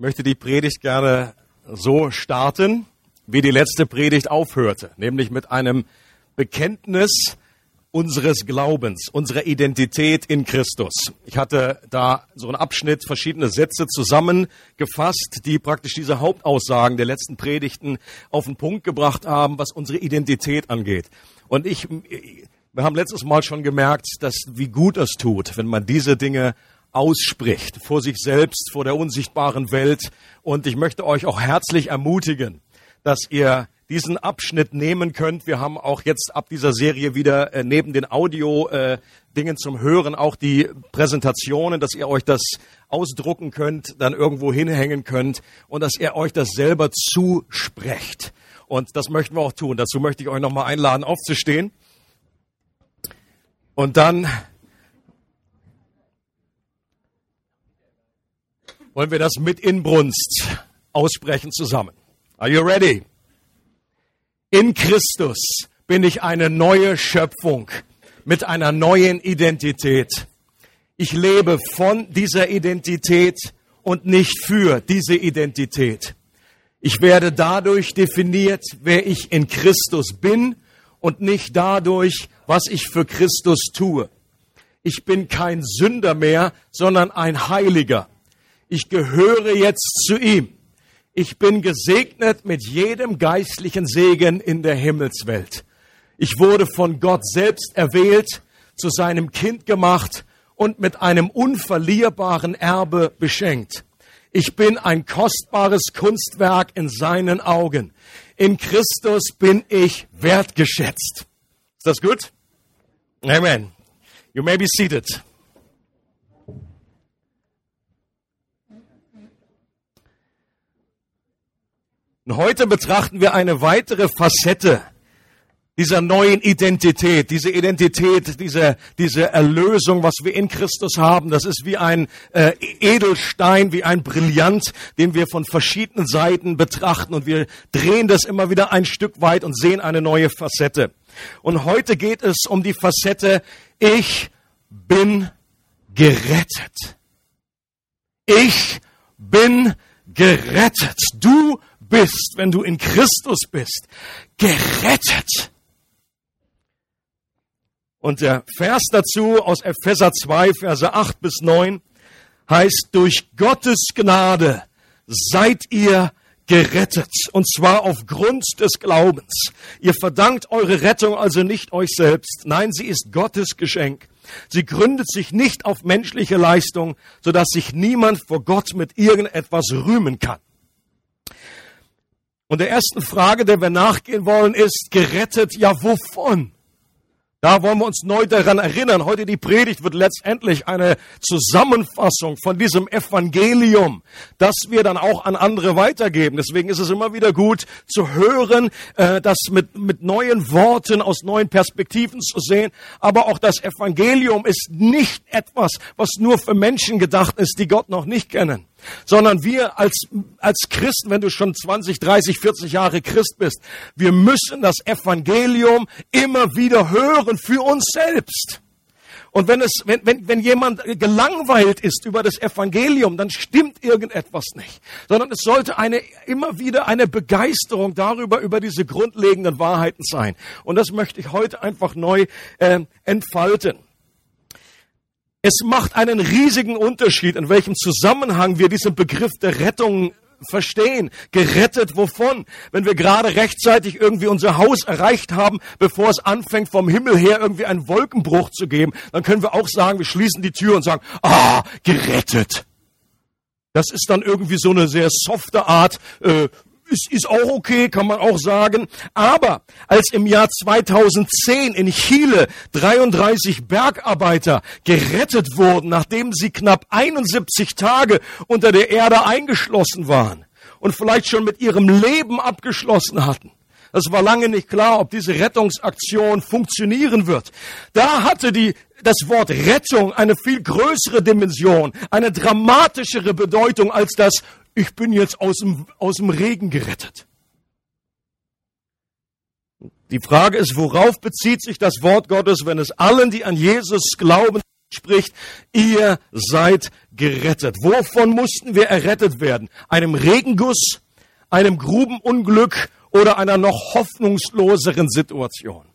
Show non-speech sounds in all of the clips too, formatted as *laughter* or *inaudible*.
möchte die Predigt gerne so starten, wie die letzte Predigt aufhörte, nämlich mit einem Bekenntnis unseres Glaubens, unserer Identität in Christus. Ich hatte da so einen Abschnitt, verschiedene Sätze zusammengefasst, die praktisch diese Hauptaussagen der letzten Predigten auf den Punkt gebracht haben, was unsere Identität angeht. Und ich, wir haben letztes Mal schon gemerkt, dass wie gut es tut, wenn man diese Dinge ausspricht, vor sich selbst, vor der unsichtbaren Welt. Und ich möchte euch auch herzlich ermutigen, dass ihr diesen Abschnitt nehmen könnt. Wir haben auch jetzt ab dieser Serie wieder äh, neben den Audio-Dingen äh, zum Hören auch die Präsentationen, dass ihr euch das ausdrucken könnt, dann irgendwo hinhängen könnt und dass ihr euch das selber zusprecht. Und das möchten wir auch tun. Dazu möchte ich euch nochmal einladen, aufzustehen. Und dann wollen wir das mit Inbrunst aussprechen zusammen. Are you ready? In Christus bin ich eine neue Schöpfung mit einer neuen Identität. Ich lebe von dieser Identität und nicht für diese Identität. Ich werde dadurch definiert, wer ich in Christus bin und nicht dadurch, was ich für Christus tue. Ich bin kein Sünder mehr, sondern ein Heiliger ich gehöre jetzt zu ihm. Ich bin gesegnet mit jedem geistlichen Segen in der Himmelswelt. Ich wurde von Gott selbst erwählt, zu seinem Kind gemacht und mit einem unverlierbaren Erbe beschenkt. Ich bin ein kostbares Kunstwerk in seinen Augen. In Christus bin ich wertgeschätzt. Ist das gut? Amen. You may be seated. Und heute betrachten wir eine weitere Facette dieser neuen Identität, diese Identität, diese, diese Erlösung, was wir in Christus haben. Das ist wie ein äh, Edelstein, wie ein Brillant, den wir von verschiedenen Seiten betrachten und wir drehen das immer wieder ein Stück weit und sehen eine neue Facette. Und heute geht es um die Facette, ich bin gerettet. Ich bin gerettet. Du bist, wenn du in Christus bist, gerettet. Und der Vers dazu aus Epheser 2, Verse 8 bis 9 heißt, durch Gottes Gnade seid ihr gerettet. Und zwar aufgrund des Glaubens. Ihr verdankt eure Rettung also nicht euch selbst. Nein, sie ist Gottes Geschenk. Sie gründet sich nicht auf menschliche Leistung, sodass sich niemand vor Gott mit irgendetwas rühmen kann. Und der ersten Frage, der wir nachgehen wollen, ist, gerettet, ja wovon? Da wollen wir uns neu daran erinnern. Heute die Predigt wird letztendlich eine Zusammenfassung von diesem Evangelium, das wir dann auch an andere weitergeben. Deswegen ist es immer wieder gut zu hören, äh, das mit, mit neuen Worten aus neuen Perspektiven zu sehen. Aber auch das Evangelium ist nicht etwas, was nur für Menschen gedacht ist, die Gott noch nicht kennen sondern wir als, als Christen, wenn du schon 20, 30, 40 Jahre Christ bist, wir müssen das Evangelium immer wieder hören für uns selbst. Und wenn es, wenn, wenn, wenn jemand gelangweilt ist über das Evangelium, dann stimmt irgendetwas nicht. Sondern es sollte eine, immer wieder eine Begeisterung darüber, über diese grundlegenden Wahrheiten sein. Und das möchte ich heute einfach neu äh, entfalten. Es macht einen riesigen Unterschied, in welchem Zusammenhang wir diesen Begriff der Rettung verstehen. Gerettet wovon? Wenn wir gerade rechtzeitig irgendwie unser Haus erreicht haben, bevor es anfängt, vom Himmel her irgendwie einen Wolkenbruch zu geben, dann können wir auch sagen, wir schließen die Tür und sagen, ah, gerettet. Das ist dann irgendwie so eine sehr softe Art, äh, ist, ist auch okay, kann man auch sagen. Aber als im Jahr 2010 in Chile 33 Bergarbeiter gerettet wurden, nachdem sie knapp 71 Tage unter der Erde eingeschlossen waren und vielleicht schon mit ihrem Leben abgeschlossen hatten, es war lange nicht klar, ob diese Rettungsaktion funktionieren wird. Da hatte die, das Wort Rettung eine viel größere Dimension, eine dramatischere Bedeutung als das ich bin jetzt aus dem, aus dem Regen gerettet. Die Frage ist, worauf bezieht sich das Wort Gottes, wenn es allen, die an Jesus glauben, spricht, ihr seid gerettet. Wovon mussten wir errettet werden? Einem Regenguss, einem Grubenunglück oder einer noch hoffnungsloseren Situation?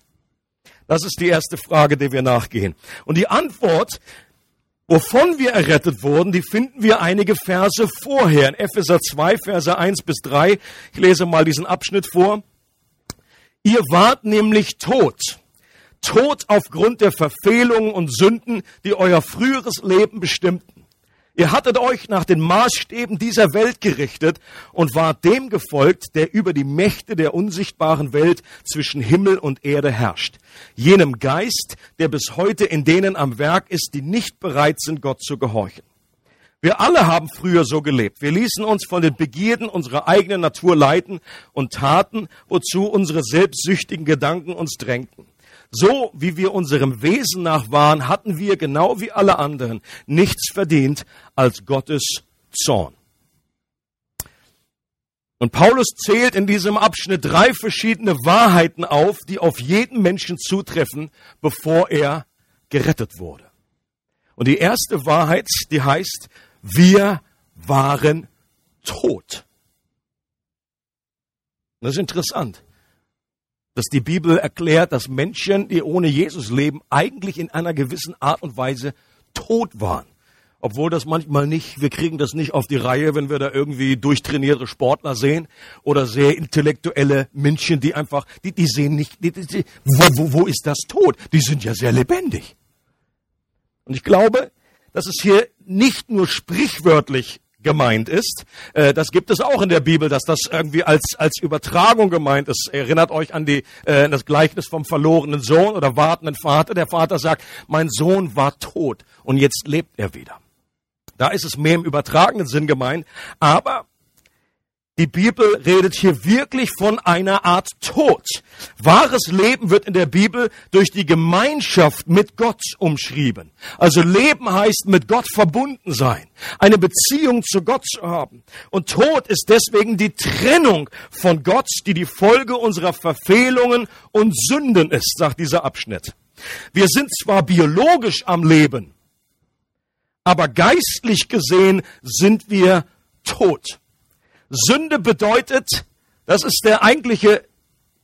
Das ist die erste Frage, der wir nachgehen. Und die Antwort, wovon wir errettet wurden, die finden wir einige Verse vorher. In Epheser 2, Verse 1 bis 3. Ich lese mal diesen Abschnitt vor. Ihr wart nämlich tot. Tot aufgrund der Verfehlungen und Sünden, die euer früheres Leben bestimmten. Ihr hattet euch nach den Maßstäben dieser Welt gerichtet und wart dem gefolgt, der über die Mächte der unsichtbaren Welt zwischen Himmel und Erde herrscht. Jenem Geist, der bis heute in denen am Werk ist, die nicht bereit sind, Gott zu gehorchen. Wir alle haben früher so gelebt. Wir ließen uns von den Begierden unserer eigenen Natur leiten und taten, wozu unsere selbstsüchtigen Gedanken uns drängten. So wie wir unserem Wesen nach waren, hatten wir genau wie alle anderen nichts verdient als Gottes Zorn. Und Paulus zählt in diesem Abschnitt drei verschiedene Wahrheiten auf, die auf jeden Menschen zutreffen, bevor er gerettet wurde. Und die erste Wahrheit, die heißt, wir waren tot. Das ist interessant dass die Bibel erklärt, dass Menschen, die ohne Jesus leben, eigentlich in einer gewissen Art und Weise tot waren. Obwohl das manchmal nicht, wir kriegen das nicht auf die Reihe, wenn wir da irgendwie durchtrainierte Sportler sehen oder sehr intellektuelle Menschen, die einfach, die, die sehen nicht, die, die, wo, wo, wo ist das tot? Die sind ja sehr lebendig. Und ich glaube, dass es hier nicht nur sprichwörtlich gemeint ist. Äh, das gibt es auch in der Bibel, dass das irgendwie als, als Übertragung gemeint ist. Erinnert euch an die, äh, das Gleichnis vom verlorenen Sohn oder wartenden Vater. Der Vater sagt, mein Sohn war tot und jetzt lebt er wieder. Da ist es mehr im übertragenen Sinn gemeint. Aber die Bibel redet hier wirklich von einer Art Tod. Wahres Leben wird in der Bibel durch die Gemeinschaft mit Gott umschrieben. Also Leben heißt mit Gott verbunden sein, eine Beziehung zu Gott zu haben. Und Tod ist deswegen die Trennung von Gott, die die Folge unserer Verfehlungen und Sünden ist, sagt dieser Abschnitt. Wir sind zwar biologisch am Leben, aber geistlich gesehen sind wir tot. Sünde bedeutet, das ist der eigentliche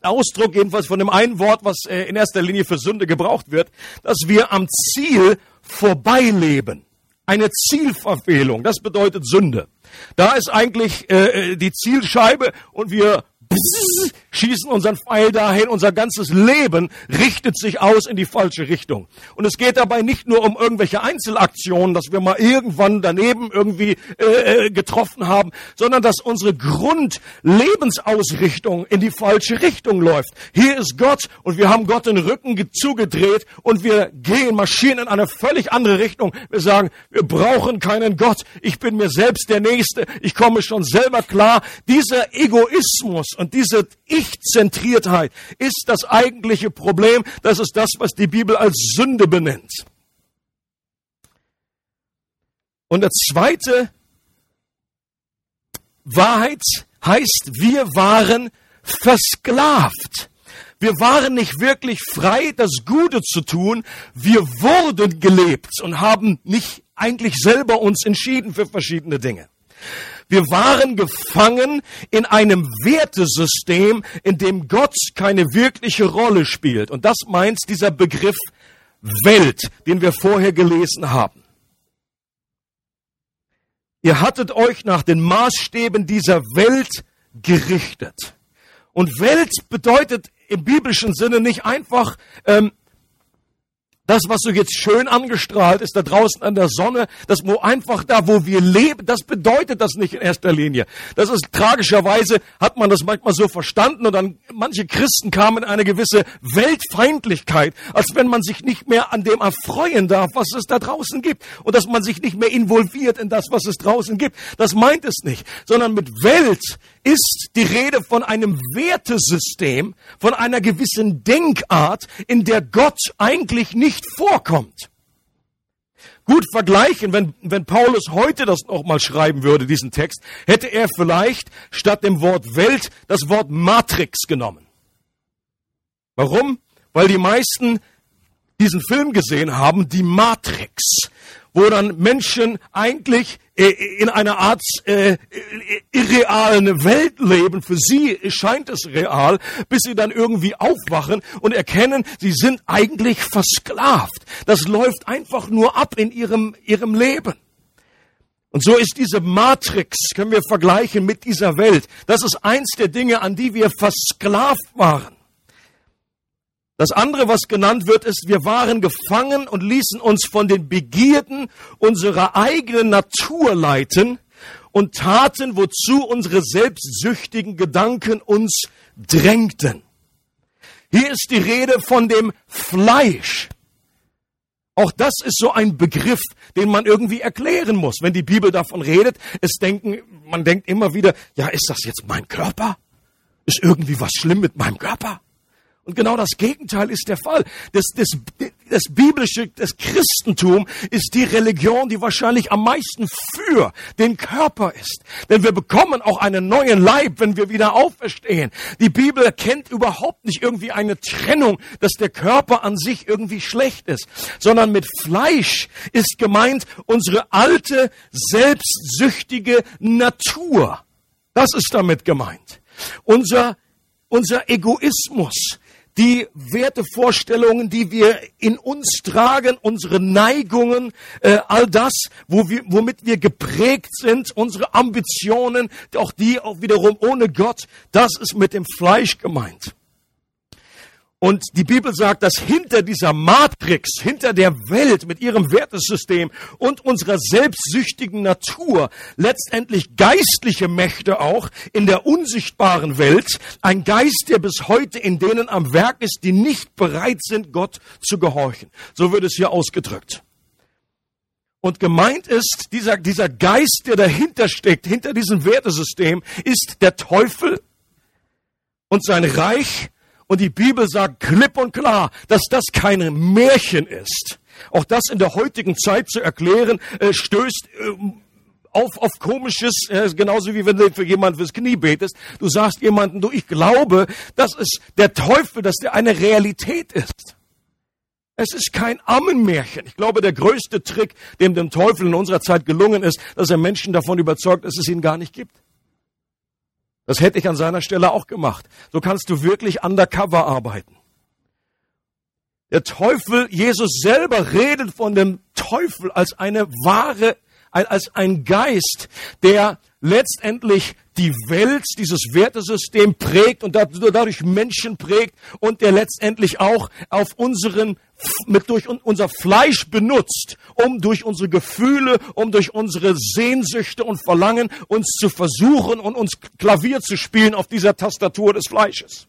Ausdruck jedenfalls von dem einen Wort, was äh, in erster Linie für Sünde gebraucht wird, dass wir am Ziel vorbeileben. Eine Zielverfehlung, das bedeutet Sünde. Da ist eigentlich äh, äh die Zielscheibe und wir schießen unseren Pfeil dahin, unser ganzes Leben richtet sich aus in die falsche Richtung. Und es geht dabei nicht nur um irgendwelche Einzelaktionen, dass wir mal irgendwann daneben irgendwie äh, äh, getroffen haben, sondern dass unsere Grundlebensausrichtung in die falsche Richtung läuft. Hier ist Gott und wir haben Gott den Rücken zugedreht und wir gehen, marschieren in eine völlig andere Richtung. Wir sagen, wir brauchen keinen Gott. Ich bin mir selbst der Nächste. Ich komme schon selber klar. Dieser Egoismus und diese Ich-Zentriertheit ist das eigentliche Problem. Das ist das, was die Bibel als Sünde benennt. Und der zweite Wahrheit heißt, wir waren versklavt. Wir waren nicht wirklich frei, das Gute zu tun. Wir wurden gelebt und haben nicht eigentlich selber uns entschieden für verschiedene Dinge. Wir waren gefangen in einem Wertesystem, in dem Gott keine wirkliche Rolle spielt. Und das meint dieser Begriff Welt, den wir vorher gelesen haben. Ihr hattet euch nach den Maßstäben dieser Welt gerichtet. Und Welt bedeutet im biblischen Sinne nicht einfach ähm, das, was so jetzt schön angestrahlt ist, da draußen an der Sonne, das wo einfach da, wo wir leben, das bedeutet das nicht in erster Linie. Das ist tragischerweise, hat man das manchmal so verstanden und dann manche Christen kamen in eine gewisse Weltfeindlichkeit, als wenn man sich nicht mehr an dem erfreuen darf, was es da draußen gibt und dass man sich nicht mehr involviert in das, was es draußen gibt. Das meint es nicht, sondern mit Welt ist die Rede von einem Wertesystem, von einer gewissen Denkart, in der Gott eigentlich nicht vorkommt. Gut vergleichen, wenn, wenn Paulus heute das nochmal schreiben würde, diesen Text, hätte er vielleicht statt dem Wort Welt das Wort Matrix genommen. Warum? Weil die meisten diesen Film gesehen haben, die Matrix, wo dann Menschen eigentlich äh, in einer Art äh, irrealen Welt leben. Für sie scheint es real, bis sie dann irgendwie aufwachen und erkennen, sie sind eigentlich versklavt. Das läuft einfach nur ab in ihrem, ihrem Leben. Und so ist diese Matrix, können wir vergleichen mit dieser Welt. Das ist eins der Dinge, an die wir versklavt waren. Das andere, was genannt wird, ist, wir waren gefangen und ließen uns von den Begierden unserer eigenen Natur leiten und taten, wozu unsere selbstsüchtigen Gedanken uns drängten. Hier ist die Rede von dem Fleisch. Auch das ist so ein Begriff, den man irgendwie erklären muss. Wenn die Bibel davon redet, es denken, man denkt immer wieder, ja, ist das jetzt mein Körper? Ist irgendwie was schlimm mit meinem Körper? Und genau das Gegenteil ist der Fall. Das, das, das biblische, das Christentum ist die Religion, die wahrscheinlich am meisten für den Körper ist. Denn wir bekommen auch einen neuen Leib, wenn wir wieder auferstehen. Die Bibel kennt überhaupt nicht irgendwie eine Trennung, dass der Körper an sich irgendwie schlecht ist, sondern mit Fleisch ist gemeint unsere alte, selbstsüchtige Natur. Das ist damit gemeint. Unser, unser Egoismus, die Wertevorstellungen, die wir in uns tragen, unsere Neigungen, äh, all das, wo wir, womit wir geprägt sind, unsere Ambitionen, auch die auch wiederum ohne Gott, das ist mit dem Fleisch gemeint. Und die Bibel sagt, dass hinter dieser Matrix, hinter der Welt mit ihrem Wertesystem und unserer selbstsüchtigen Natur letztendlich geistliche Mächte auch in der unsichtbaren Welt, ein Geist, der bis heute in denen am Werk ist, die nicht bereit sind, Gott zu gehorchen. So wird es hier ausgedrückt. Und gemeint ist, dieser, dieser Geist, der dahinter steckt, hinter diesem Wertesystem, ist der Teufel und sein Reich und die Bibel sagt klipp und klar, dass das kein Märchen ist. Auch das in der heutigen Zeit zu erklären, äh, stößt äh, auf, auf komisches, äh, genauso wie wenn du für jemanden fürs Knie betest. Du sagst jemanden, du, ich glaube, dass es der Teufel, dass der eine Realität ist. Es ist kein Ammenmärchen. Ich glaube, der größte Trick, dem dem Teufel in unserer Zeit gelungen ist, dass er Menschen davon überzeugt, dass es ihn gar nicht gibt. Das hätte ich an seiner Stelle auch gemacht. So kannst du wirklich undercover arbeiten. Der Teufel, Jesus selber redet von dem Teufel als eine wahre, als ein Geist, der letztendlich die Welt, dieses Wertesystem prägt und dadurch Menschen prägt und der letztendlich auch auf unseren, mit durch unser Fleisch benutzt, um durch unsere Gefühle, um durch unsere Sehnsüchte und Verlangen uns zu versuchen und uns Klavier zu spielen auf dieser Tastatur des Fleisches.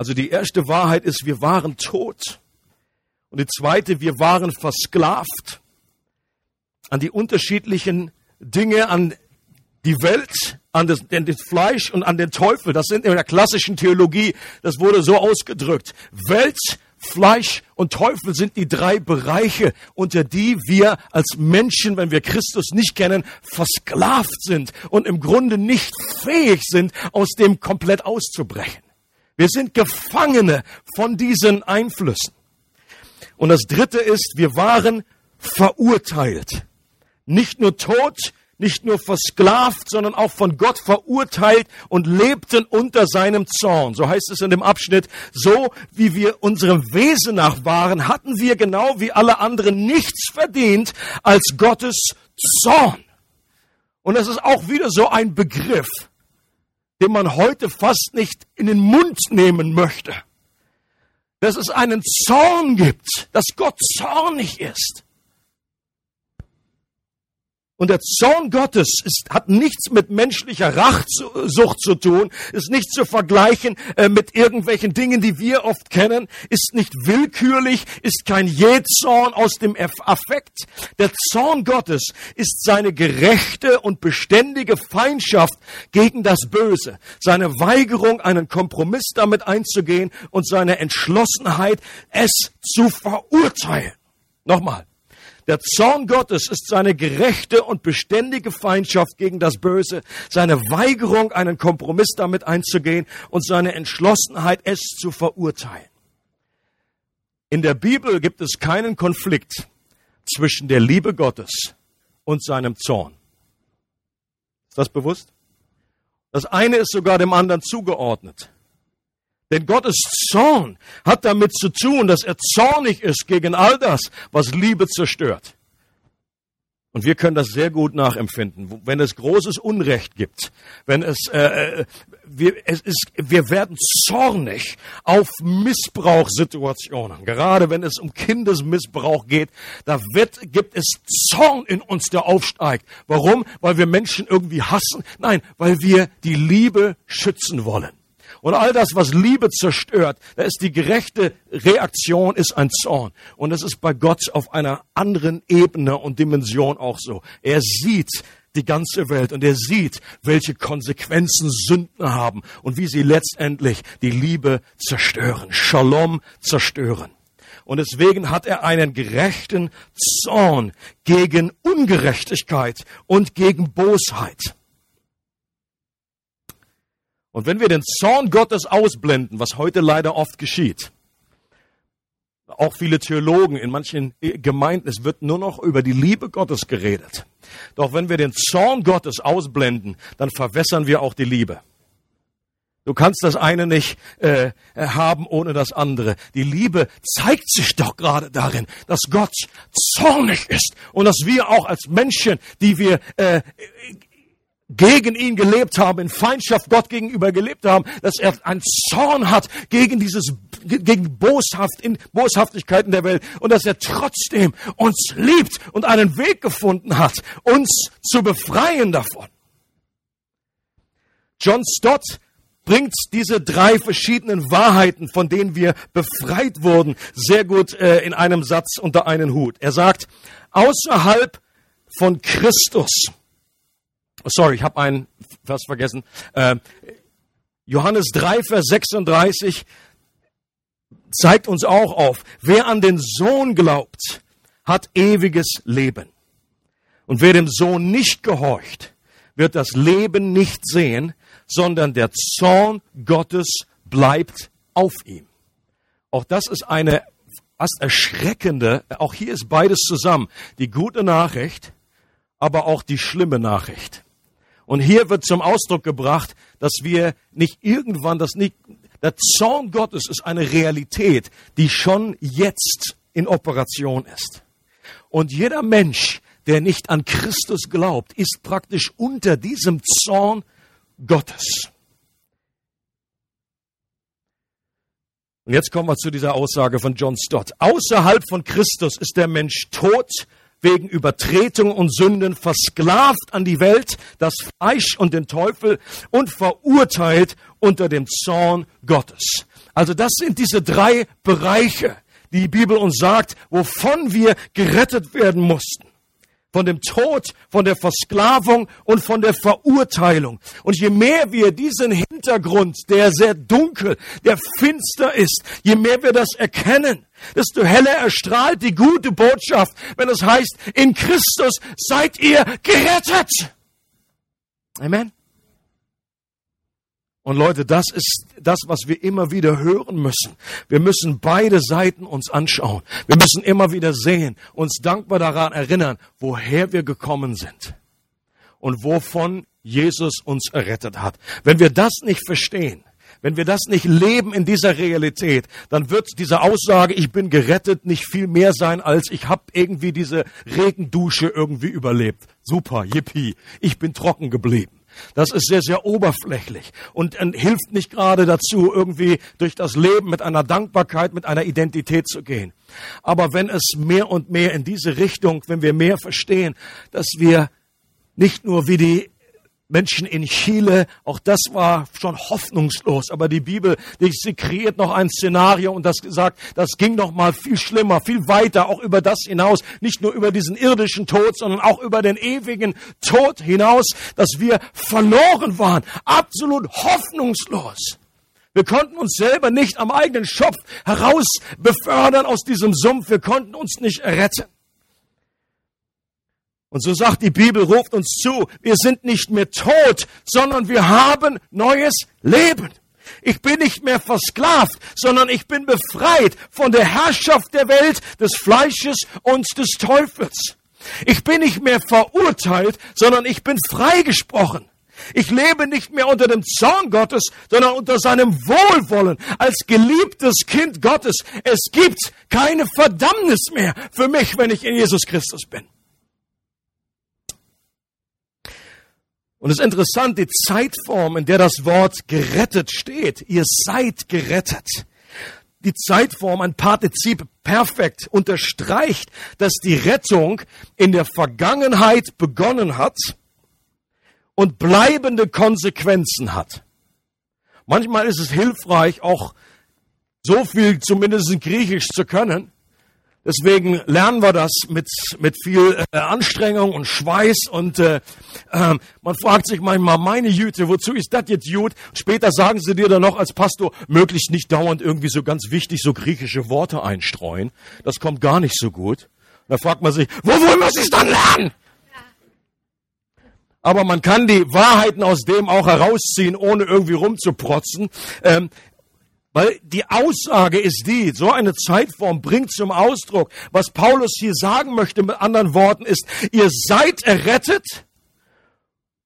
Also die erste Wahrheit ist, wir waren tot. Und die zweite, wir waren versklavt an die unterschiedlichen Dinge, an die Welt, an das, an das Fleisch und an den Teufel. Das sind in der klassischen Theologie, das wurde so ausgedrückt. Welt, Fleisch und Teufel sind die drei Bereiche, unter die wir als Menschen, wenn wir Christus nicht kennen, versklavt sind und im Grunde nicht fähig sind, aus dem komplett auszubrechen. Wir sind Gefangene von diesen Einflüssen. Und das dritte ist, wir waren verurteilt. Nicht nur tot, nicht nur versklavt, sondern auch von Gott verurteilt und lebten unter seinem Zorn. So heißt es in dem Abschnitt, so wie wir unserem Wesen nach waren, hatten wir genau wie alle anderen nichts verdient als Gottes Zorn. Und das ist auch wieder so ein Begriff, den man heute fast nicht in den Mund nehmen möchte dass es einen Zorn gibt, dass Gott zornig ist. Und der Zorn Gottes ist, hat nichts mit menschlicher Rachsucht zu tun, ist nicht zu vergleichen äh, mit irgendwelchen Dingen, die wir oft kennen, ist nicht willkürlich, ist kein Jähzorn aus dem Affekt. Der Zorn Gottes ist seine gerechte und beständige Feindschaft gegen das Böse, seine Weigerung, einen Kompromiss damit einzugehen und seine Entschlossenheit, es zu verurteilen. Nochmal. Der Zorn Gottes ist seine gerechte und beständige Feindschaft gegen das Böse, seine Weigerung, einen Kompromiss damit einzugehen und seine Entschlossenheit, es zu verurteilen. In der Bibel gibt es keinen Konflikt zwischen der Liebe Gottes und seinem Zorn. Ist das bewusst? Das eine ist sogar dem anderen zugeordnet. Denn Gottes Zorn hat damit zu tun, dass er zornig ist gegen all das, was Liebe zerstört. Und wir können das sehr gut nachempfinden, wenn es großes Unrecht gibt, wenn es, äh, äh, wir, es ist, wir werden zornig auf Missbrauchssituationen. Gerade wenn es um Kindesmissbrauch geht, da wird, gibt es Zorn in uns, der aufsteigt. Warum? Weil wir Menschen irgendwie hassen? Nein, weil wir die Liebe schützen wollen. Und all das, was Liebe zerstört, da ist die gerechte Reaktion, ist ein Zorn. Und das ist bei Gott auf einer anderen Ebene und Dimension auch so. Er sieht die ganze Welt und er sieht, welche Konsequenzen Sünden haben und wie sie letztendlich die Liebe zerstören, Shalom zerstören. Und deswegen hat er einen gerechten Zorn gegen Ungerechtigkeit und gegen Bosheit. Und wenn wir den Zorn Gottes ausblenden, was heute leider oft geschieht, auch viele Theologen in manchen Gemeinden, es wird nur noch über die Liebe Gottes geredet. Doch wenn wir den Zorn Gottes ausblenden, dann verwässern wir auch die Liebe. Du kannst das eine nicht äh, haben ohne das andere. Die Liebe zeigt sich doch gerade darin, dass Gott zornig ist und dass wir auch als Menschen, die wir äh, gegen ihn gelebt haben, in Feindschaft Gott gegenüber gelebt haben, dass er einen Zorn hat gegen dieses, gegen Boshaft, in Boshaftigkeit in der Welt und dass er trotzdem uns liebt und einen Weg gefunden hat, uns zu befreien davon. John Stott bringt diese drei verschiedenen Wahrheiten, von denen wir befreit wurden, sehr gut äh, in einem Satz unter einen Hut. Er sagt, außerhalb von Christus sorry, ich habe einen Vers vergessen. Äh, Johannes 3, Vers 36 zeigt uns auch auf, wer an den Sohn glaubt, hat ewiges Leben. Und wer dem Sohn nicht gehorcht, wird das Leben nicht sehen, sondern der Zorn Gottes bleibt auf ihm. Auch das ist eine fast erschreckende, auch hier ist beides zusammen, die gute Nachricht, aber auch die schlimme Nachricht. Und hier wird zum Ausdruck gebracht, dass wir nicht irgendwann das nicht, der Zorn Gottes ist eine Realität, die schon jetzt in Operation ist. Und jeder Mensch, der nicht an Christus glaubt, ist praktisch unter diesem Zorn Gottes. Und jetzt kommen wir zu dieser Aussage von John Stott. Außerhalb von Christus ist der Mensch tot wegen Übertretung und Sünden versklavt an die Welt, das Fleisch und den Teufel und verurteilt unter dem Zorn Gottes. Also das sind diese drei Bereiche, die die Bibel uns sagt, wovon wir gerettet werden mussten von dem Tod, von der Versklavung und von der Verurteilung. Und je mehr wir diesen Hintergrund, der sehr dunkel, der finster ist, je mehr wir das erkennen, desto heller erstrahlt die gute Botschaft, wenn es heißt, in Christus seid ihr gerettet. Amen. Und Leute, das ist das, was wir immer wieder hören müssen. Wir müssen beide Seiten uns anschauen. Wir müssen immer wieder sehen, uns dankbar daran erinnern, woher wir gekommen sind und wovon Jesus uns errettet hat. Wenn wir das nicht verstehen, wenn wir das nicht leben in dieser Realität, dann wird diese Aussage, ich bin gerettet, nicht viel mehr sein, als ich habe irgendwie diese Regendusche irgendwie überlebt. Super, yippie, ich bin trocken geblieben. Das ist sehr, sehr oberflächlich und hilft nicht gerade dazu, irgendwie durch das Leben mit einer Dankbarkeit, mit einer Identität zu gehen. Aber wenn es mehr und mehr in diese Richtung, wenn wir mehr verstehen, dass wir nicht nur wie die Menschen in Chile, auch das war schon hoffnungslos. Aber die Bibel, die, sie kreiert noch ein Szenario und das gesagt, das ging noch mal viel schlimmer, viel weiter, auch über das hinaus, nicht nur über diesen irdischen Tod, sondern auch über den ewigen Tod hinaus, dass wir verloren waren, absolut hoffnungslos. Wir konnten uns selber nicht am eigenen Schopf heraus befördern aus diesem Sumpf. Wir konnten uns nicht retten. Und so sagt die Bibel, ruft uns zu, wir sind nicht mehr tot, sondern wir haben neues Leben. Ich bin nicht mehr versklavt, sondern ich bin befreit von der Herrschaft der Welt, des Fleisches und des Teufels. Ich bin nicht mehr verurteilt, sondern ich bin freigesprochen. Ich lebe nicht mehr unter dem Zorn Gottes, sondern unter seinem Wohlwollen als geliebtes Kind Gottes. Es gibt keine Verdammnis mehr für mich, wenn ich in Jesus Christus bin. Und es ist interessant, die Zeitform, in der das Wort gerettet steht. Ihr seid gerettet. Die Zeitform, ein Partizip perfekt, unterstreicht, dass die Rettung in der Vergangenheit begonnen hat und bleibende Konsequenzen hat. Manchmal ist es hilfreich, auch so viel zumindest in Griechisch zu können, Deswegen lernen wir das mit, mit viel äh, Anstrengung und Schweiß und äh, äh, man fragt sich manchmal, meine Jüte, wozu ist das jetzt gut? Später sagen sie dir dann noch als Pastor, möglichst nicht dauernd irgendwie so ganz wichtig so griechische Worte einstreuen. Das kommt gar nicht so gut. Da fragt man sich, wovon muss ich dann lernen? aber man kann die Wahrheiten aus dem auch herausziehen, ohne irgendwie rumzuprotzen. Ähm, weil die Aussage ist die, so eine Zeitform bringt zum Ausdruck, was Paulus hier sagen möchte mit anderen Worten ist, ihr seid errettet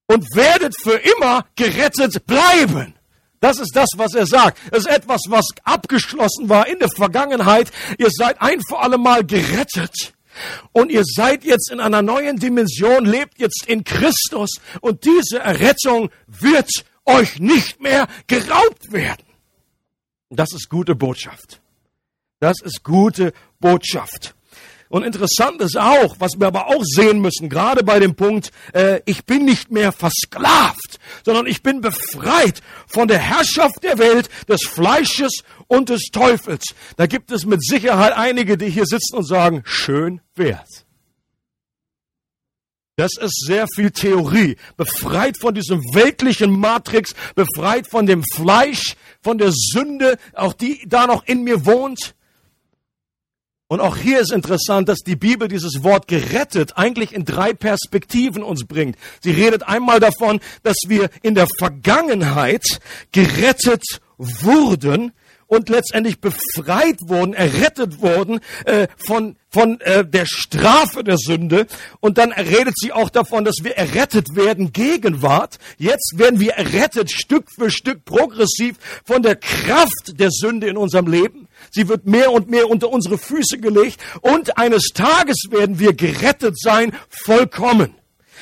und werdet für immer gerettet bleiben. Das ist das, was er sagt. Das ist etwas, was abgeschlossen war in der Vergangenheit. Ihr seid ein für alle Mal gerettet. Und ihr seid jetzt in einer neuen Dimension, lebt jetzt in Christus. Und diese Errettung wird euch nicht mehr geraubt werden. Das ist gute Botschaft. Das ist gute Botschaft. Und interessant ist auch, was wir aber auch sehen müssen, gerade bei dem Punkt, äh, ich bin nicht mehr versklavt, sondern ich bin befreit von der Herrschaft der Welt, des Fleisches und des Teufels. Da gibt es mit Sicherheit einige, die hier sitzen und sagen, schön wär's. Das ist sehr viel Theorie. Befreit von diesem weltlichen Matrix, befreit von dem Fleisch, von der Sünde, auch die da noch in mir wohnt. Und auch hier ist interessant, dass die Bibel dieses Wort gerettet eigentlich in drei Perspektiven uns bringt. Sie redet einmal davon, dass wir in der Vergangenheit gerettet wurden, und letztendlich befreit wurden, errettet wurden äh, von, von äh, der Strafe der Sünde. Und dann redet sie auch davon, dass wir errettet werden, Gegenwart. Jetzt werden wir errettet, Stück für Stück, progressiv von der Kraft der Sünde in unserem Leben. Sie wird mehr und mehr unter unsere Füße gelegt. Und eines Tages werden wir gerettet sein, vollkommen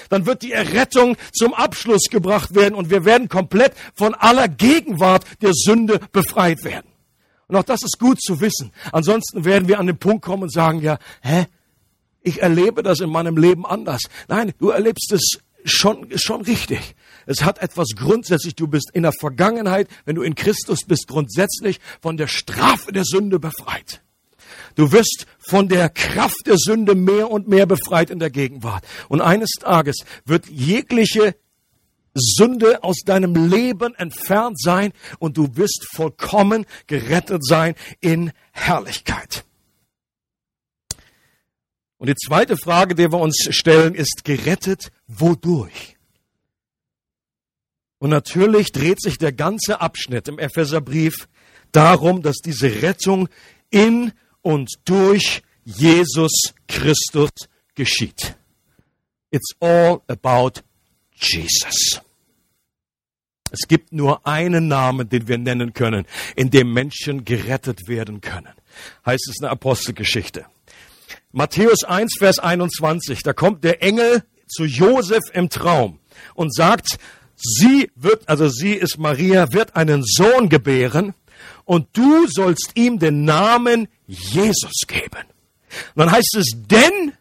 dann wird die Errettung zum Abschluss gebracht werden und wir werden komplett von aller Gegenwart der Sünde befreit werden. Und auch das ist gut zu wissen. Ansonsten werden wir an den Punkt kommen und sagen, ja, hä? Ich erlebe das in meinem Leben anders. Nein, du erlebst es schon, schon richtig. Es hat etwas grundsätzlich. Du bist in der Vergangenheit, wenn du in Christus bist, grundsätzlich von der Strafe der Sünde befreit. Du wirst von der Kraft der Sünde mehr und mehr befreit in der Gegenwart. Und eines Tages wird jegliche Sünde aus deinem Leben entfernt sein und du wirst vollkommen gerettet sein in Herrlichkeit. Und die zweite Frage, die wir uns stellen, ist gerettet wodurch? Und natürlich dreht sich der ganze Abschnitt im Epheserbrief darum, dass diese Rettung in und durch Jesus Christus geschieht. It's all about Jesus. Es gibt nur einen Namen, den wir nennen können, in dem Menschen gerettet werden können. Heißt es in der Apostelgeschichte. Matthäus 1, Vers 21, da kommt der Engel zu Josef im Traum und sagt, sie wird, also sie ist Maria, wird einen Sohn gebären und du sollst ihm den Namen Jesus geben. Und dann heißt es, denn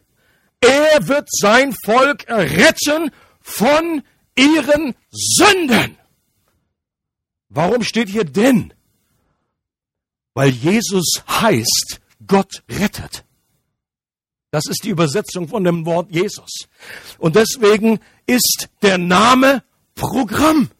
er wird sein Volk retten von ihren Sünden. Warum steht hier denn? Weil Jesus heißt, Gott rettet. Das ist die Übersetzung von dem Wort Jesus. Und deswegen ist der Name Programm.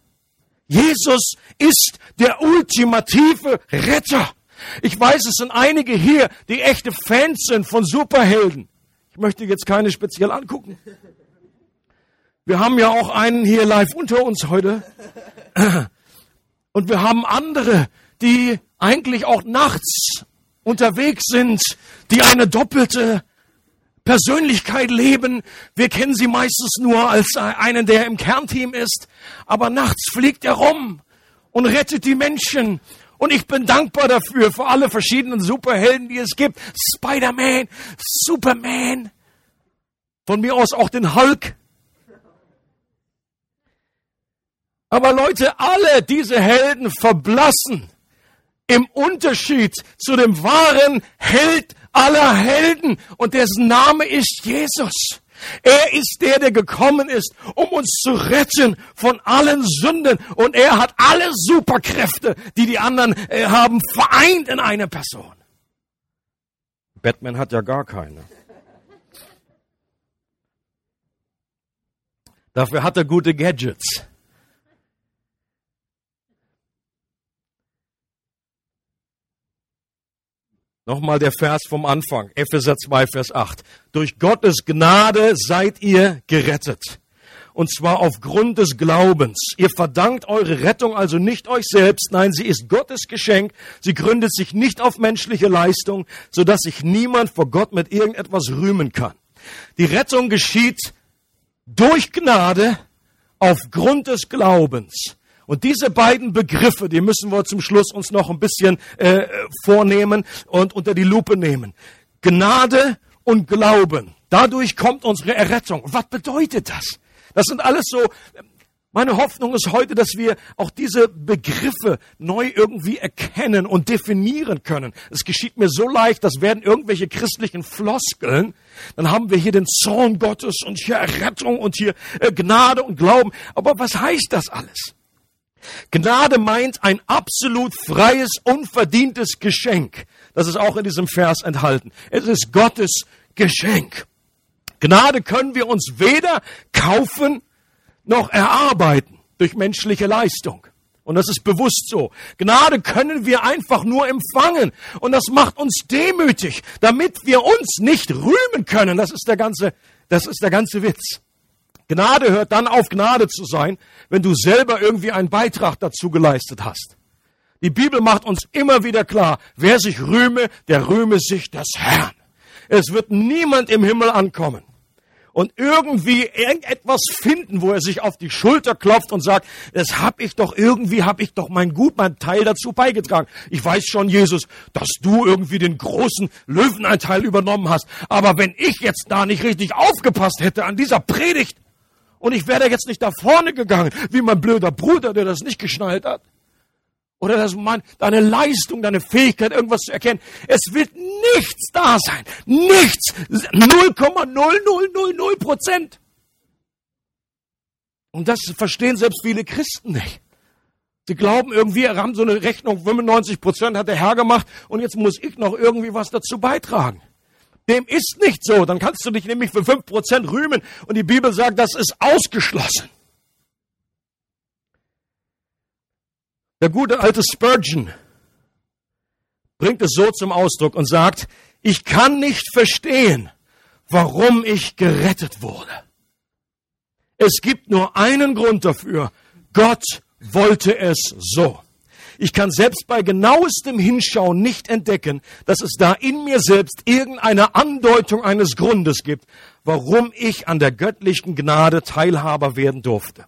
Jesus ist der ultimative Retter. Ich weiß, es sind einige hier, die echte Fans sind von Superhelden. Ich möchte jetzt keine speziell angucken. Wir haben ja auch einen hier live unter uns heute. Und wir haben andere, die eigentlich auch nachts unterwegs sind, die eine doppelte Persönlichkeit leben. Wir kennen sie meistens nur als einen, der im Kernteam ist. Aber nachts fliegt er rum und rettet die Menschen. Und ich bin dankbar dafür, für alle verschiedenen Superhelden, die es gibt. Spider-Man, Superman. Von mir aus auch den Hulk. Aber Leute, alle diese Helden verblassen im Unterschied zu dem wahren Held aller Helden und dessen Name ist Jesus. Er ist der, der gekommen ist, um uns zu retten von allen Sünden. Und er hat alle Superkräfte, die die anderen äh, haben, vereint in einer Person. Batman hat ja gar keine. Dafür hat er gute Gadgets. Nochmal der Vers vom Anfang, Epheser 2, Vers 8. Durch Gottes Gnade seid ihr gerettet. Und zwar aufgrund des Glaubens. Ihr verdankt eure Rettung also nicht euch selbst, nein, sie ist Gottes Geschenk. Sie gründet sich nicht auf menschliche Leistung, sodass sich niemand vor Gott mit irgendetwas rühmen kann. Die Rettung geschieht durch Gnade aufgrund des Glaubens. Und diese beiden Begriffe, die müssen wir zum Schluss uns noch ein bisschen äh, vornehmen und unter die Lupe nehmen. Gnade und Glauben. Dadurch kommt unsere Errettung. Was bedeutet das? Das sind alles so, meine Hoffnung ist heute, dass wir auch diese Begriffe neu irgendwie erkennen und definieren können. Es geschieht mir so leicht, das werden irgendwelche christlichen Floskeln. Dann haben wir hier den Zorn Gottes und hier Errettung und hier äh, Gnade und Glauben. Aber was heißt das alles? Gnade meint ein absolut freies, unverdientes Geschenk. Das ist auch in diesem Vers enthalten. Es ist Gottes Geschenk. Gnade können wir uns weder kaufen noch erarbeiten durch menschliche Leistung. Und das ist bewusst so. Gnade können wir einfach nur empfangen. Und das macht uns demütig, damit wir uns nicht rühmen können. Das ist der ganze, das ist der ganze Witz. Gnade hört dann auf, Gnade zu sein, wenn du selber irgendwie einen Beitrag dazu geleistet hast. Die Bibel macht uns immer wieder klar, wer sich rühme, der rühme sich des Herrn. Es wird niemand im Himmel ankommen und irgendwie irgendetwas finden, wo er sich auf die Schulter klopft und sagt, das hab ich doch irgendwie, hab ich doch mein Gut, mein Teil dazu beigetragen. Ich weiß schon, Jesus, dass du irgendwie den großen Löwenanteil übernommen hast. Aber wenn ich jetzt da nicht richtig aufgepasst hätte an dieser Predigt, und ich wäre jetzt nicht da vorne gegangen, wie mein blöder Bruder, der das nicht geschnallt hat. Oder dass man deine Leistung, deine Fähigkeit, irgendwas zu erkennen. Es wird nichts da sein. Nichts. 0,0000 Prozent. Und das verstehen selbst viele Christen nicht. Sie glauben irgendwie, er haben so eine Rechnung, 95 Prozent hat der Herr gemacht und jetzt muss ich noch irgendwie was dazu beitragen. Dem ist nicht so. Dann kannst du dich nämlich für fünf Prozent rühmen. Und die Bibel sagt, das ist ausgeschlossen. Der gute alte Spurgeon bringt es so zum Ausdruck und sagt, ich kann nicht verstehen, warum ich gerettet wurde. Es gibt nur einen Grund dafür. Gott wollte es so. Ich kann selbst bei genauestem Hinschauen nicht entdecken, dass es da in mir selbst irgendeine Andeutung eines Grundes gibt, warum ich an der göttlichen Gnade Teilhaber werden durfte.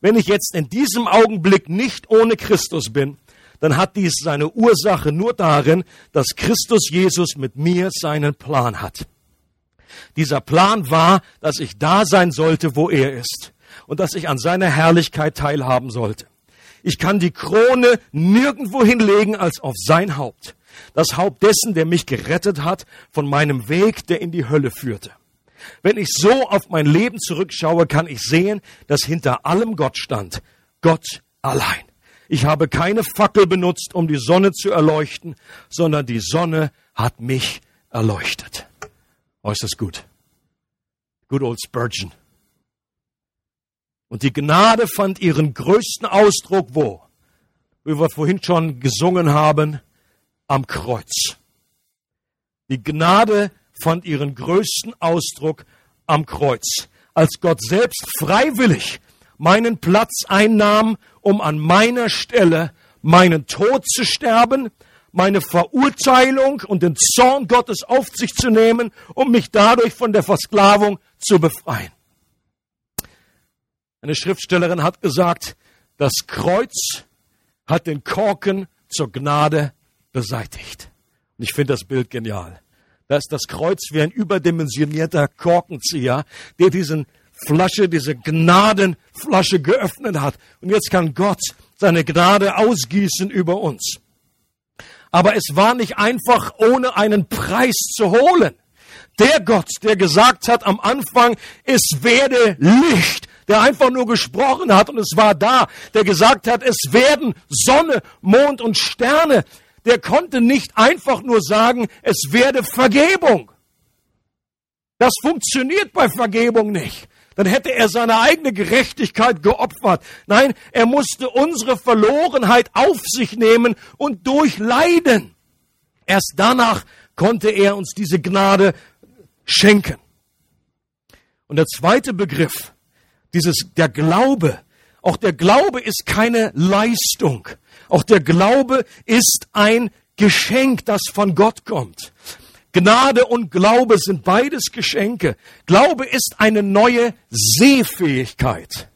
Wenn ich jetzt in diesem Augenblick nicht ohne Christus bin, dann hat dies seine Ursache nur darin, dass Christus Jesus mit mir seinen Plan hat. Dieser Plan war, dass ich da sein sollte, wo er ist und dass ich an seiner Herrlichkeit teilhaben sollte. Ich kann die Krone nirgendwo hinlegen als auf sein Haupt. Das Haupt dessen, der mich gerettet hat von meinem Weg, der in die Hölle führte. Wenn ich so auf mein Leben zurückschaue, kann ich sehen, dass hinter allem Gott stand. Gott allein. Ich habe keine Fackel benutzt, um die Sonne zu erleuchten, sondern die Sonne hat mich erleuchtet. Äußerst gut. Good old Spurgeon. Und die Gnade fand ihren größten Ausdruck wo? Wie wir vorhin schon gesungen haben, am Kreuz. Die Gnade fand ihren größten Ausdruck am Kreuz, als Gott selbst freiwillig meinen Platz einnahm, um an meiner Stelle meinen Tod zu sterben, meine Verurteilung und den Zorn Gottes auf sich zu nehmen, um mich dadurch von der Versklavung zu befreien. Eine Schriftstellerin hat gesagt, das Kreuz hat den Korken zur Gnade beseitigt. Und ich finde das Bild genial. Da ist das Kreuz wie ein überdimensionierter Korkenzieher, der diesen Flasche, diese Gnadenflasche geöffnet hat. Und jetzt kann Gott seine Gnade ausgießen über uns. Aber es war nicht einfach, ohne einen Preis zu holen. Der Gott, der gesagt hat am Anfang, es werde Licht, der einfach nur gesprochen hat und es war da, der gesagt hat, es werden Sonne, Mond und Sterne, der konnte nicht einfach nur sagen, es werde Vergebung. Das funktioniert bei Vergebung nicht dann hätte er seine eigene Gerechtigkeit geopfert. Nein, er musste unsere Verlorenheit auf sich nehmen und durchleiden. Erst danach konnte er uns diese Gnade schenken. Und der zweite Begriff, dieses, der Glaube, auch der Glaube ist keine Leistung. Auch der Glaube ist ein Geschenk, das von Gott kommt. Gnade und Glaube sind beides Geschenke. Glaube ist eine neue Sehfähigkeit,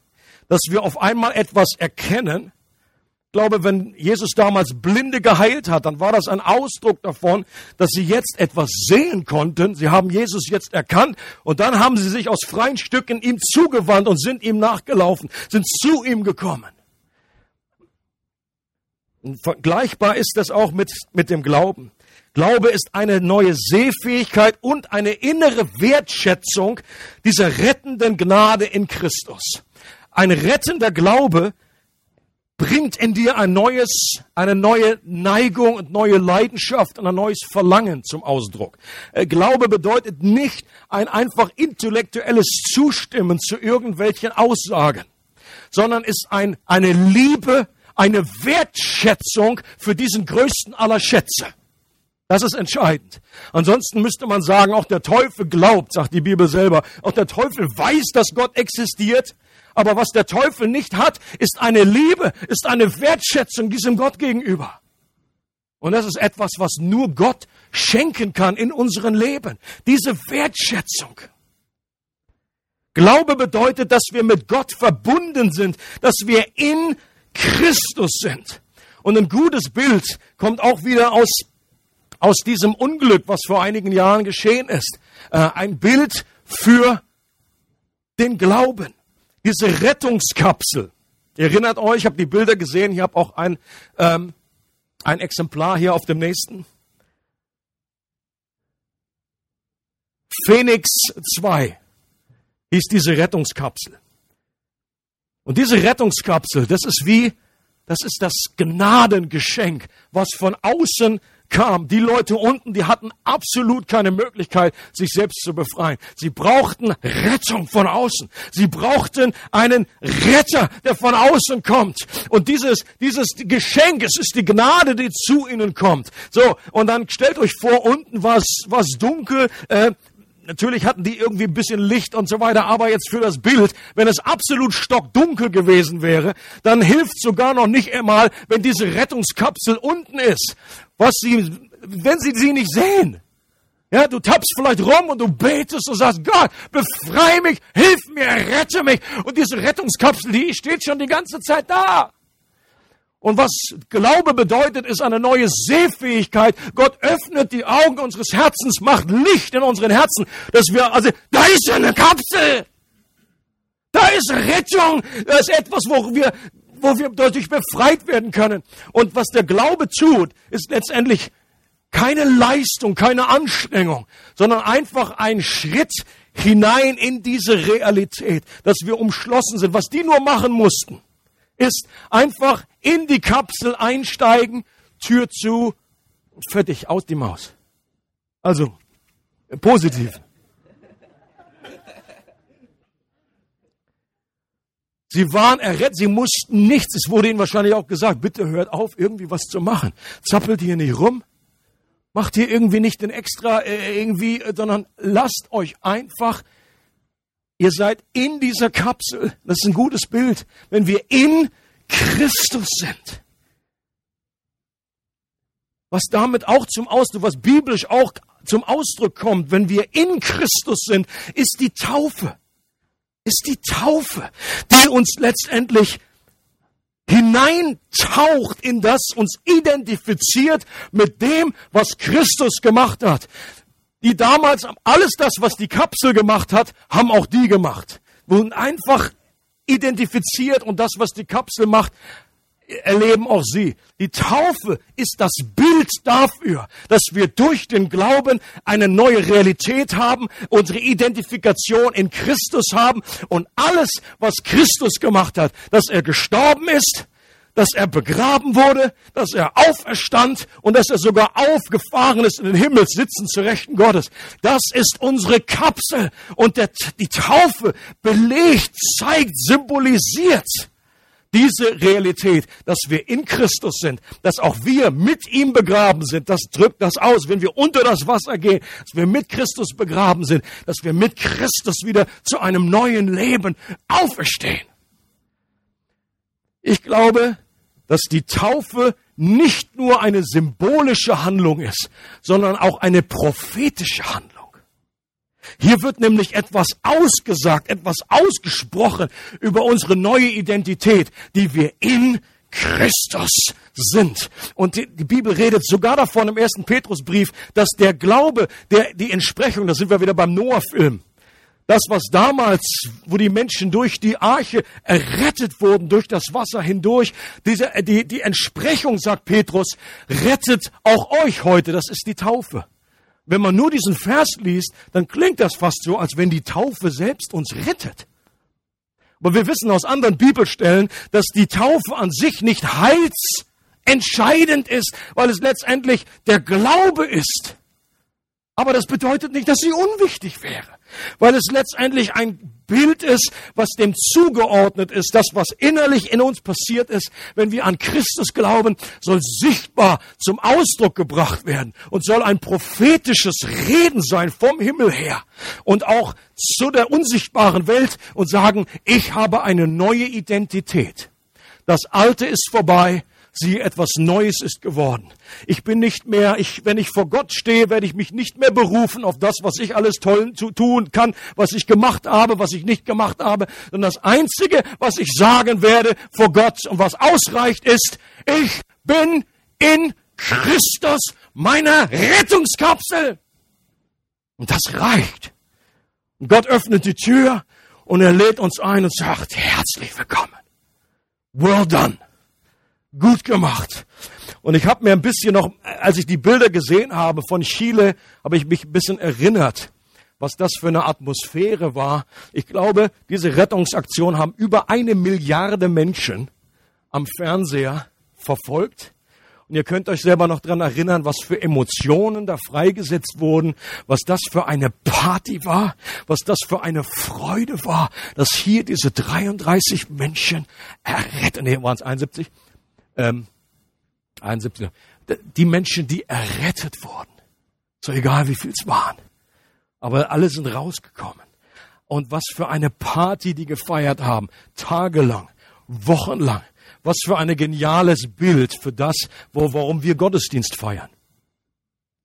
dass wir auf einmal etwas erkennen. Ich glaube, wenn Jesus damals Blinde geheilt hat, dann war das ein Ausdruck davon, dass sie jetzt etwas sehen konnten. Sie haben Jesus jetzt erkannt und dann haben sie sich aus freien Stücken ihm zugewandt und sind ihm nachgelaufen, sind zu ihm gekommen. Und vergleichbar ist das auch mit, mit dem Glauben. Glaube ist eine neue Sehfähigkeit und eine innere Wertschätzung dieser rettenden Gnade in Christus. Ein rettender Glaube bringt in dir ein neues, eine neue Neigung und neue Leidenschaft und ein neues Verlangen zum Ausdruck. Äh, Glaube bedeutet nicht ein einfach intellektuelles Zustimmen zu irgendwelchen Aussagen, sondern ist ein, eine Liebe, eine Wertschätzung für diesen größten aller Schätze. Das ist entscheidend. Ansonsten müsste man sagen, auch der Teufel glaubt, sagt die Bibel selber. Auch der Teufel weiß, dass Gott existiert. Aber was der Teufel nicht hat, ist eine Liebe, ist eine Wertschätzung diesem Gott gegenüber. Und das ist etwas, was nur Gott schenken kann in unserem Leben. Diese Wertschätzung. Glaube bedeutet, dass wir mit Gott verbunden sind, dass wir in Christus sind. Und ein gutes Bild kommt auch wieder aus aus diesem Unglück, was vor einigen Jahren geschehen ist, äh, ein Bild für den Glauben. Diese Rettungskapsel. Erinnert euch, ich habe die Bilder gesehen, ich habe auch ein, ähm, ein Exemplar hier auf dem nächsten. Phoenix 2 hieß diese Rettungskapsel. Und diese Rettungskapsel, das ist wie, das ist das Gnadengeschenk, was von außen kam. Die Leute unten, die hatten absolut keine Möglichkeit, sich selbst zu befreien. Sie brauchten Rettung von außen. Sie brauchten einen Retter, der von außen kommt. Und dieses, dieses Geschenk, es ist die Gnade, die zu ihnen kommt. So, und dann stellt euch vor, unten war es dunkel, äh, Natürlich hatten die irgendwie ein bisschen Licht und so weiter, aber jetzt für das Bild, wenn es absolut stockdunkel gewesen wäre, dann hilft sogar noch nicht einmal, wenn diese Rettungskapsel unten ist, was sie, wenn sie sie nicht sehen. Ja, du tappst vielleicht rum und du betest und sagst, Gott, befrei mich, hilf mir, rette mich. Und diese Rettungskapsel, die steht schon die ganze Zeit da. Und was Glaube bedeutet, ist eine neue Sehfähigkeit. Gott öffnet die Augen unseres Herzens, macht Licht in unseren Herzen, dass wir, also, da ist eine Kapsel! Da ist Rettung! Da ist etwas, wo wir, wo wir dadurch befreit werden können. Und was der Glaube tut, ist letztendlich keine Leistung, keine Anstrengung, sondern einfach ein Schritt hinein in diese Realität, dass wir umschlossen sind. Was die nur machen mussten, ist einfach in die Kapsel einsteigen, Tür zu, fertig, aus die Maus. Also, positiv. Sie waren errettet, sie mussten nichts. Es wurde ihnen wahrscheinlich auch gesagt, bitte hört auf, irgendwie was zu machen. Zappelt hier nicht rum. Macht hier irgendwie nicht den extra äh, irgendwie, äh, sondern lasst euch einfach Ihr seid in dieser Kapsel. Das ist ein gutes Bild. Wenn wir in Christus sind. Was damit auch zum Ausdruck, was biblisch auch zum Ausdruck kommt, wenn wir in Christus sind, ist die Taufe. Ist die Taufe, die uns letztendlich hineintaucht in das, uns identifiziert mit dem, was Christus gemacht hat. Die damals, alles das, was die Kapsel gemacht hat, haben auch die gemacht. Wurden einfach identifiziert und das, was die Kapsel macht, erleben auch sie. Die Taufe ist das Bild dafür, dass wir durch den Glauben eine neue Realität haben, unsere Identifikation in Christus haben und alles, was Christus gemacht hat, dass er gestorben ist, dass er begraben wurde, dass er auferstand und dass er sogar aufgefahren ist in den Himmel sitzen zu Rechten Gottes. Das ist unsere Kapsel und der, die Taufe belegt, zeigt, symbolisiert diese Realität, dass wir in Christus sind, dass auch wir mit ihm begraben sind, das drückt das aus, wenn wir unter das Wasser gehen, dass wir mit Christus begraben sind, dass wir mit Christus wieder zu einem neuen Leben auferstehen. Ich glaube, dass die Taufe nicht nur eine symbolische Handlung ist, sondern auch eine prophetische Handlung. Hier wird nämlich etwas ausgesagt, etwas ausgesprochen über unsere neue Identität, die wir in Christus sind. Und die, Bibel redet sogar davon im ersten Petrusbrief, dass der Glaube, der, die Entsprechung, da sind wir wieder beim Noah-Film, das, was damals, wo die Menschen durch die Arche errettet wurden, durch das Wasser hindurch, diese, die, die Entsprechung, sagt Petrus, rettet auch euch heute. Das ist die Taufe. Wenn man nur diesen Vers liest, dann klingt das fast so, als wenn die Taufe selbst uns rettet. Aber wir wissen aus anderen Bibelstellen, dass die Taufe an sich nicht heilsentscheidend ist, weil es letztendlich der Glaube ist. Aber das bedeutet nicht, dass sie unwichtig wäre weil es letztendlich ein Bild ist, was dem zugeordnet ist. Das, was innerlich in uns passiert ist, wenn wir an Christus glauben, soll sichtbar zum Ausdruck gebracht werden und soll ein prophetisches Reden sein vom Himmel her und auch zu der unsichtbaren Welt und sagen, ich habe eine neue Identität. Das Alte ist vorbei, sie etwas Neues ist geworden. Ich bin nicht mehr, ich, wenn ich vor Gott stehe, werde ich mich nicht mehr berufen auf das, was ich alles toll zu tun kann, was ich gemacht habe, was ich nicht gemacht habe, sondern das Einzige, was ich sagen werde vor Gott und was ausreicht, ist, ich bin in Christus meiner Rettungskapsel. Und das reicht. Und Gott öffnet die Tür und er lädt uns ein und sagt, herzlich willkommen. Well done gut gemacht. Und ich habe mir ein bisschen noch, als ich die Bilder gesehen habe von Chile, habe ich mich ein bisschen erinnert, was das für eine Atmosphäre war. Ich glaube, diese Rettungsaktion haben über eine Milliarde Menschen am Fernseher verfolgt. Und ihr könnt euch selber noch dran erinnern, was für Emotionen da freigesetzt wurden, was das für eine Party war, was das für eine Freude war, dass hier diese 33 Menschen errettet, nee, waren es 71, ähm, 71. Die Menschen, die errettet wurden. So egal, wie viel es waren. Aber alle sind rausgekommen. Und was für eine Party die gefeiert haben. Tagelang, wochenlang. Was für ein geniales Bild für das, wo, warum wir Gottesdienst feiern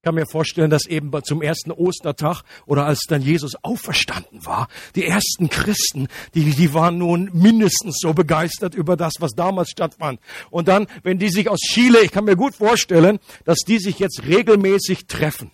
kann mir vorstellen, dass eben zum ersten Ostertag oder als dann Jesus auferstanden war, die ersten Christen, die, die waren nun mindestens so begeistert über das, was damals stattfand. Und dann, wenn die sich aus Chile, ich kann mir gut vorstellen, dass die sich jetzt regelmäßig treffen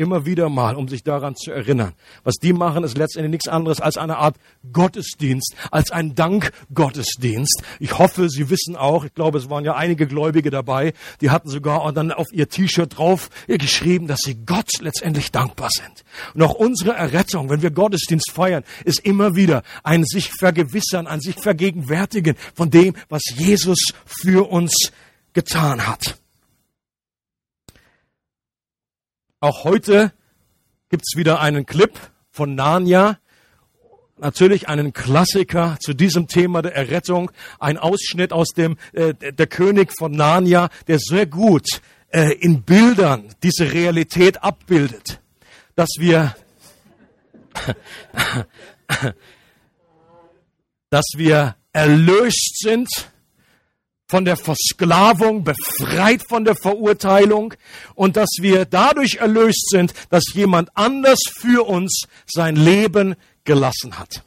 Immer wieder mal, um sich daran zu erinnern. Was die machen, ist letztendlich nichts anderes als eine Art Gottesdienst, als ein Dankgottesdienst. Ich hoffe, Sie wissen auch, ich glaube, es waren ja einige Gläubige dabei, die hatten sogar dann auf ihr T-Shirt drauf geschrieben, dass sie Gott letztendlich dankbar sind. Und auch unsere Errettung, wenn wir Gottesdienst feiern, ist immer wieder ein sich vergewissern, ein sich vergegenwärtigen von dem, was Jesus für uns getan hat. Auch heute gibt's wieder einen Clip von Narnia. Natürlich einen Klassiker zu diesem Thema der Errettung. Ein Ausschnitt aus dem äh, Der König von Narnia, der sehr gut äh, in Bildern diese Realität abbildet, dass wir *laughs* dass wir erlöst sind von der Versklavung, befreit von der Verurteilung und dass wir dadurch erlöst sind, dass jemand anders für uns sein Leben gelassen hat.